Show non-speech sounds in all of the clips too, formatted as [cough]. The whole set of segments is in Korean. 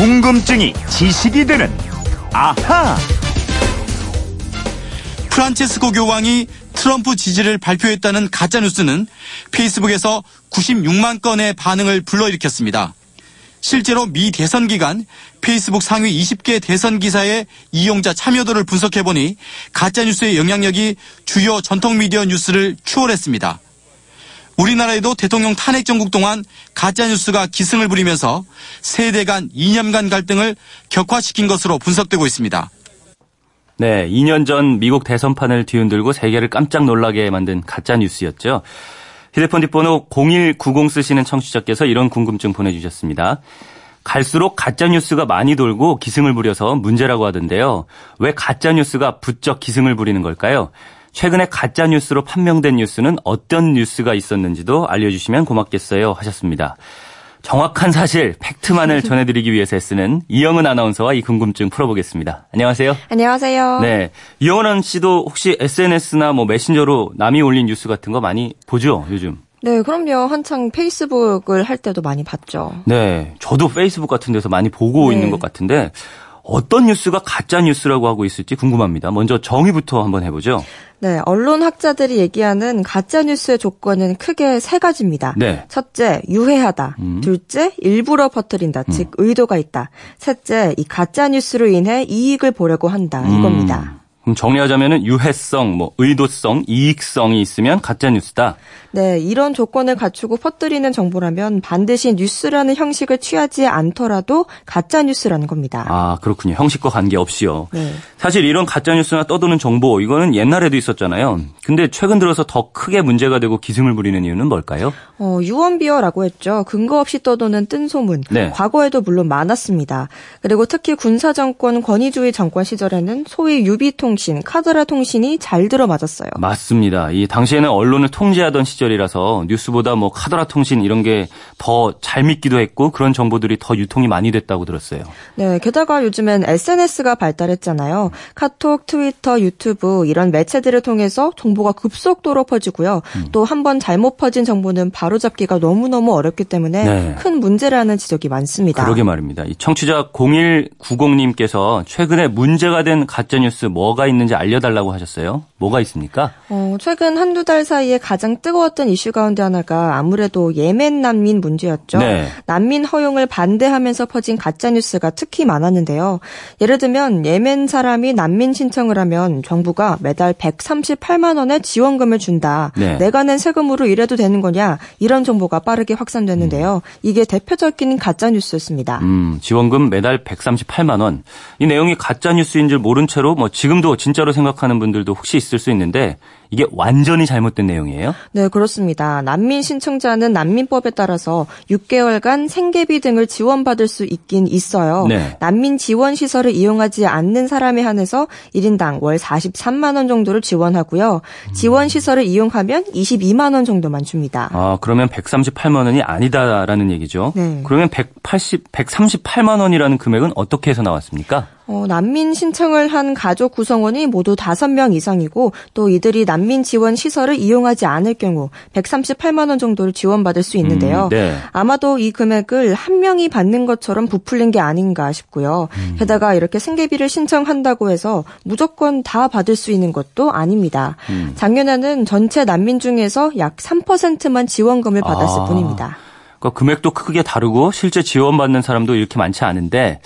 궁금증이 지식이 되는 아하. 프란체스코 교황이 트럼프 지지를 발표했다는 가짜 뉴스는 페이스북에서 96만 건의 반응을 불러일으켰습니다. 실제로 미 대선 기간 페이스북 상위 20개 대선 기사의 이용자 참여도를 분석해보니 가짜뉴스의 영향력이 주요 전통 미디어 뉴스를 추월했습니다. 우리나라에도 대통령 탄핵 정국 동안 가짜뉴스가 기승을 부리면서 세대 간 이념간 갈등을 격화시킨 것으로 분석되고 있습니다. 네, 2년 전 미국 대선판을 뒤흔들고 세계를 깜짝 놀라게 만든 가짜 뉴스였죠. 휴대폰 뒷번호 0190 쓰시는 청취자께서 이런 궁금증 보내주셨습니다. 갈수록 가짜 뉴스가 많이 돌고 기승을 부려서 문제라고 하던데요. 왜 가짜 뉴스가 부쩍 기승을 부리는 걸까요? 최근에 가짜 뉴스로 판명된 뉴스는 어떤 뉴스가 있었는지도 알려주시면 고맙겠어요 하셨습니다. 정확한 사실, 팩트만을 [laughs] 전해드리기 위해서 애쓰는 이영은 아나운서와 이 궁금증 풀어보겠습니다. 안녕하세요. 안녕하세요. 네. 이영은 씨도 혹시 SNS나 뭐 메신저로 남이 올린 뉴스 같은 거 많이 보죠, 요즘? 네, 그럼요. 한창 페이스북을 할 때도 많이 봤죠. 네. 저도 페이스북 같은 데서 많이 보고 네. 있는 것 같은데 어떤 뉴스가 가짜 뉴스라고 하고 있을지 궁금합니다. 먼저 정의부터 한번 해보죠. 네, 언론 학자들이 얘기하는 가짜 뉴스의 조건은 크게 세 가지입니다. 네. 첫째, 유해하다. 음. 둘째, 일부러 퍼뜨린다. 즉 의도가 있다. 셋째, 이 가짜 뉴스로 인해 이익을 보려고 한다. 이겁니다. 음, 정리하자면은 유해성, 뭐 의도성, 이익성이 있으면 가짜 뉴스다. 네, 이런 조건을 갖추고 퍼뜨리는 정보라면 반드시 뉴스라는 형식을 취하지 않더라도 가짜 뉴스라는 겁니다. 아 그렇군요. 형식과 관계없이요. 네. 사실 이런 가짜 뉴스나 떠도는 정보 이거는 옛날에도 있었잖아요. 근데 최근 들어서 더 크게 문제가 되고 기승을 부리는 이유는 뭘까요? 어, 유언비어라고 했죠. 근거 없이 떠도는 뜬소문. 네. 과거에도 물론 많았습니다. 그리고 특히 군사 정권 권위주의 정권 시절에는 소위 유비통 신, 카드라 통신이 잘 들어맞았어요. 맞습니다. 이 당시에는 언론을 통제하던 시절이라서 뉴스보다 뭐 카더라 통신 이런 게 더 잘 믿기도 했고 그런 정보들이 더 유통이 많이 됐다고 들었어요. 네, 게다가 요즘엔 SNS가 발달했잖아요. 카톡, 트위터, 유튜브 이런 매체들을 통해서 정보가 급속도로 퍼지고요. 음. 또한 번 잘못 퍼진 정보는 바로잡기가 너무너무 어렵기 때문에 네. 큰 문제라는 지적이 많습니다. 그러게 말입니다. 이 청취자 0190님께서 최근에 문제가 된 가짜 뉴스 뭐가 있는지 알려달라고 하셨어요. 뭐가 있습니까? 어, 최근 한두 달 사이에 가장 뜨거웠던 이슈 가운데 하나가 아무래도 예멘 난민 문제였죠. 네. 난민 허용을 반대하면서 퍼진 가짜 뉴스가 특히 많았는데요. 예를 들면 예멘 사람이 난민 신청을 하면 정부가 매달 138만 원의 지원금을 준다. 네. 내가 낸 세금으로 이래도 되는 거냐? 이런 정보가 빠르게 확산됐는데요. 이게 대표적인 가짜 뉴스였습니다. 음, 지원금 매달 138만 원. 이 내용이 가짜 뉴스인 줄 모른 채로 뭐 지금도 진짜로 생각하는 분들도 혹시 있을 수 있는데 이게 완전히 잘못된 내용이에요? 네, 그렇습니다. 난민 신청자는 난민법에 따라서 6개월간 생계비 등을 지원받을 수 있긴 있어요. 네. 난민 지원 시설을 이용하지 않는 사람에 한해서 1인당 월 43만 원 정도를 지원하고요. 지원 시설을 이용하면 22만 원 정도만 줍니다. 아, 그러면 138만 원이 아니다라는 얘기죠. 네. 그러면 180 138만 원이라는 금액은 어떻게 해서 나왔습니까? 어, 난민 신청을 한 가족 구성원이 모두 5명 이상이고 또 이들이 난민 지원 시설을 이용하지 않을 경우 138만 원 정도를 지원받을 수 있는데요. 음, 네. 아마도 이 금액을 한 명이 받는 것처럼 부풀린 게 아닌가 싶고요. 음. 게다가 이렇게 생계비를 신청한다고 해서 무조건 다 받을 수 있는 것도 아닙니다. 음. 작년에는 전체 난민 중에서 약 3%만 지원금을 받았을 아. 뿐입니다. 그러니까 금액도 크게 다르고 실제 지원받는 사람도 이렇게 많지 않은데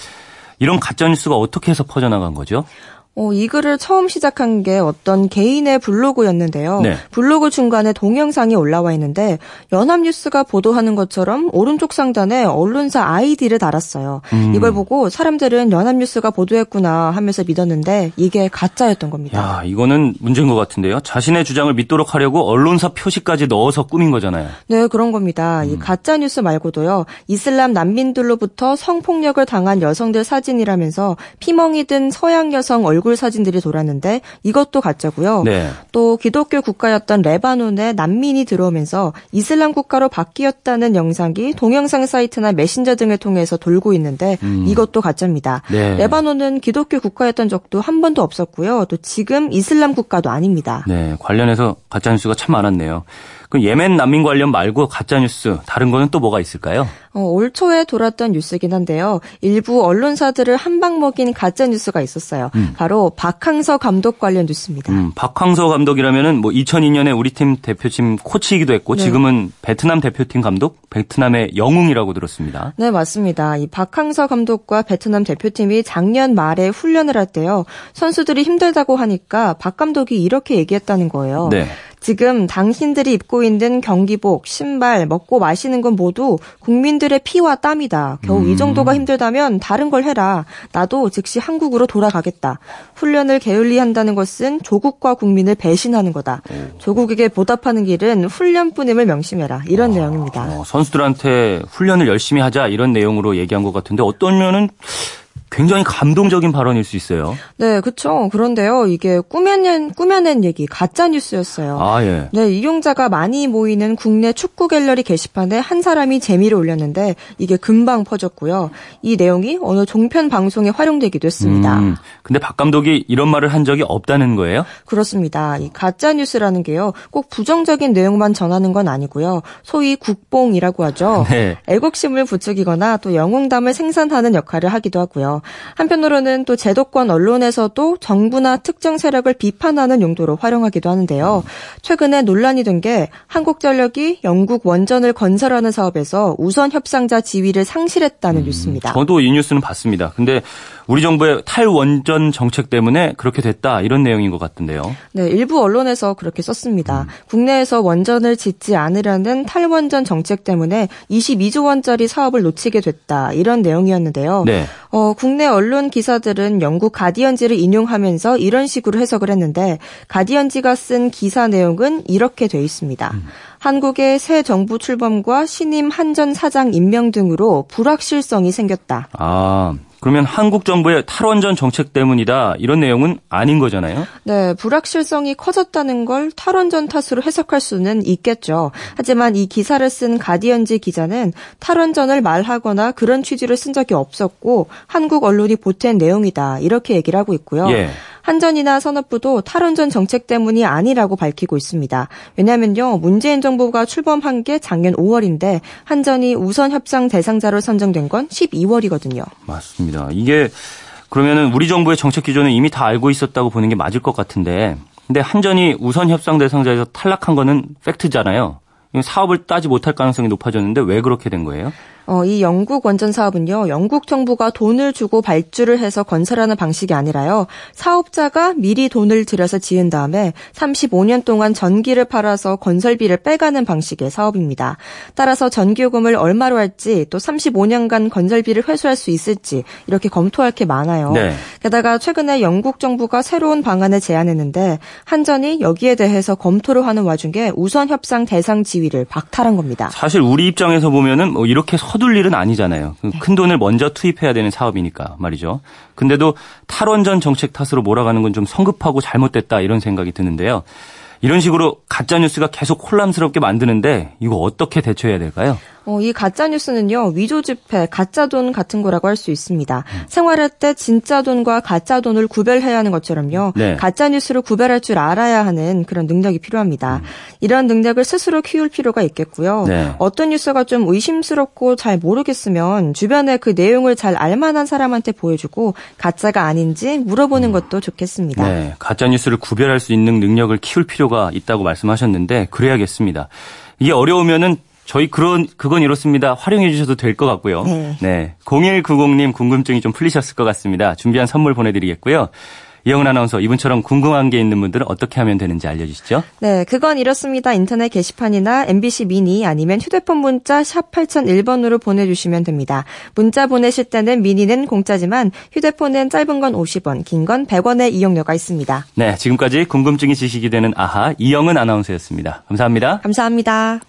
이런 가짜 뉴스가 어떻게 해서 퍼져나간 거죠? 어, 이 글을 처음 시작한 게 어떤 개인의 블로그였는데요. 네. 블로그 중간에 동영상이 올라와 있는데 연합뉴스가 보도하는 것처럼 오른쪽 상단에 언론사 아이디를 달았어요. 음. 이걸 보고 사람들은 연합뉴스가 보도했구나 하면서 믿었는데 이게 가짜였던 겁니다. 야, 이거는 문제인 것 같은데요. 자신의 주장을 믿도록 하려고 언론사 표시까지 넣어서 꾸민 거잖아요. 네, 그런 겁니다. 음. 이 가짜 뉴스 말고도요. 이슬람 난민들로부터 성폭력을 당한 여성들 사진이라면서 피멍이 든 서양 여성 얼굴 사진들이 돌았는데 이것도 가짜고요. 네. 또 기독교 국가였던 레바논에 난민이 들어오면서 이슬람 국가로 바뀌었다는 영상이 동영상 사이트나 메신저 등을 통해서 돌고 있는데 이것도 가짜입니다. 음. 네. 레바논은 기독교 국가였던 적도 한 번도 없었고요. 또 지금 이슬람 국가도 아닙니다. 네, 관련해서 가짜 뉴스가 참 많았네요. 그 예멘 난민 관련 말고 가짜 뉴스 다른 거는 또 뭐가 있을까요? 어, 올 초에 돌았던 뉴스긴 한데요. 일부 언론사들을 한방 먹인 가짜 뉴스가 있었어요. 바로 박항서 감독 관련 뉴스입니다. 음, 박항서 감독이라면은 뭐 2002년에 우리 팀 대표팀 코치이기도 했고 네. 지금은 베트남 대표팀 감독, 베트남의 영웅이라고 들었습니다. 네, 맞습니다. 이 박항서 감독과 베트남 대표팀이 작년 말에 훈련을 할 때요. 선수들이 힘들다고 하니까 박 감독이 이렇게 얘기했다는 거예요. 네. 지금 당신들이 입고 있는 경기복, 신발, 먹고 마시는 건 모두 국민들의 피와 땀이다. 겨우 이 정도가 힘들다면 다른 걸 해라. 나도 즉시 한국으로 돌아가겠다. 훈련을 게을리 한다는 것은 조국과 국민을 배신하는 거다. 조국에게 보답하는 길은 훈련뿐임을 명심해라. 이런 내용입니다. 어, 선수들한테 훈련을 열심히 하자 이런 내용으로 얘기한 것 같은데 어떤 면은 굉장히 감동적인 발언일 수 있어요. 네, 그쵸. 그런데요, 이게 꾸며낸, 꾸며낸 얘기, 가짜 뉴스였어요. 아, 예. 네, 이용자가 많이 모이는 국내 축구 갤러리 게시판에 한 사람이 재미를 올렸는데 이게 금방 퍼졌고요. 이 내용이 어느 종편 방송에 활용되기도 했습니다. 음, 근데 박 감독이 이런 말을 한 적이 없다는 거예요? 그렇습니다. 이 가짜 뉴스라는 게요. 꼭 부정적인 내용만 전하는 건 아니고요. 소위 국뽕이라고 하죠. [laughs] 네. 애국심을 부추기거나 또 영웅담을 생산하는 역할을 하기도 하고요. 한편으로는 또 제도권 언론에서도 정부나 특정 세력을 비판하는 용도로 활용하기도 하는데요. 최근에 논란이 된 게 한국전력이 영국 원전을 건설하는 사업에서 우선 협상자 지위를 상실했다는 뉴스입니다. 저도 이 뉴스는 봤습니다. 근데 우리 정부의 탈원전 정책 때문에 그렇게 됐다 이런 내용인 것 같은데요. 네, 일부 언론에서 그렇게 썼습니다. 국내에서 원전을 짓지 않으려는 탈원전 정책 때문에 22조 원짜리 사업을 놓치게 됐다. 이런 내용이었는데요. 네. 어, 국내 언론 기사들은 영국 가디언지를 인용하면서 이런 식으로 해석을 했는데 가디언지가 쓴 기사 내용은 이렇게 돼 있습니다. 한국의 새 정부 출범과 신임 한전 사장 임명 등으로 불확실성이 생겼다. 아, 그러면 한국 정부의 탈원전 정책 때문이다 이런 내용은 아닌 거잖아요. 네, 불확실성이 커졌다는 걸 탈원전 탓으로 해석할 수는 있겠죠. 하지만 이 기사를 쓴 가디언지 기자는 탈원전을 말하거나 그런 취지를 쓴 적이 없었고 한국 언론이 보탠 내용이다. 이렇게 얘기를 하고 있고요. 예. 한전이나 산업부도 탈원전 정책 때문이 아니라고 밝히고 있습니다. 왜냐하면요, 문재인 정부가 출범한 게 작년 5월인데 한전이 우선 협상 대상자로 선정된 건 12월이거든요. 맞습니다. 이게 그러면은 우리 정부의 정책 기조는 이미 다 알고 있었다고 보는 게 맞을 것 같은데 근데 한전이 우선 협상 대상자에서 탈락한 거는 팩트잖아요. 사업을 따지 못할 가능성이 높아졌는데 왜 그렇게 된 거예요? 어, 이 영국 원전 사업은요, 영국 정부가 돈을 주고 발주를 해서 건설하는 방식이 아니라요, 사업자가 미리 돈을 들여서 지은 다음에 35년 동안 전기를 팔아서 건설비를 빼가는 방식의 사업입니다. 따라서 전기요금을 얼마로 할지, 또 35년간 건설비를 회수할 수 있을지, 이렇게 검토할 게 많아요. 네. 게다가 최근에 영국 정부가 새로운 방안을 제안했는데, 한전이 여기에 대해서 검토를 하는 와중에 우선 협상 대상 지위를 박탈한 겁니다. 사실 우리 입장에서 보면은 뭐 이렇게 서둘 일은 아니잖아요. 그큰 돈을 먼저 투입해야 되는 사업이니까 말이죠. 근데도 탈원전 정책 탓으로 몰아가는 건 좀 성급하고 잘못됐다 이런 생각이 드는데요. 이런 식으로 가짜 뉴스가 계속 혼란스럽게 만드는데 이거 어떻게 대처해야 될까요? 어, 이 가짜 뉴스는요 위조 지폐, 가짜 돈 같은 거라고 할 수 있습니다. 생활할 때 진짜 돈과 가짜 돈을 구별해야 하는 것처럼요. 네. 가짜 뉴스를 구별할 줄 알아야 하는 그런 능력이 필요합니다. 이런 능력을 스스로 키울 필요가 있겠고요. 네. 어떤 뉴스가 좀 의심스럽고 잘 모르겠으면 주변에 그 내용을 잘 알만한 사람한테 보여주고 가짜가 아닌지 물어보는 것도 좋겠습니다. 네, 가짜 뉴스를 구별할 수 있는 능력을 키울 필요가 있다고 말씀하셨는데 그래야겠습니다. 이게 어려우면은 저희 그런 그건 이렇습니다. 활용해 주셔도 될 것 같고요. 네. 0190님 궁금증이 좀 풀리셨을 것 같습니다. 준비한 선물 보내드리겠고요. 이영은 아나운서 이분처럼 궁금한 게 있는 분들은 어떻게 하면 되는지 알려주시죠. 네, 그건 이렇습니다. 인터넷 게시판이나 MBC 미니 아니면 휴대폰 문자 샵 8001번으로 보내주시면 됩니다. 문자 보내실 때는 미니는 공짜지만 휴대폰은 짧은 건 50원, 긴 건 100원의 이용료가 있습니다. 네, 지금까지 궁금증이 지식이 되는 아하 이영은 아나운서였습니다. 감사합니다. 감사합니다.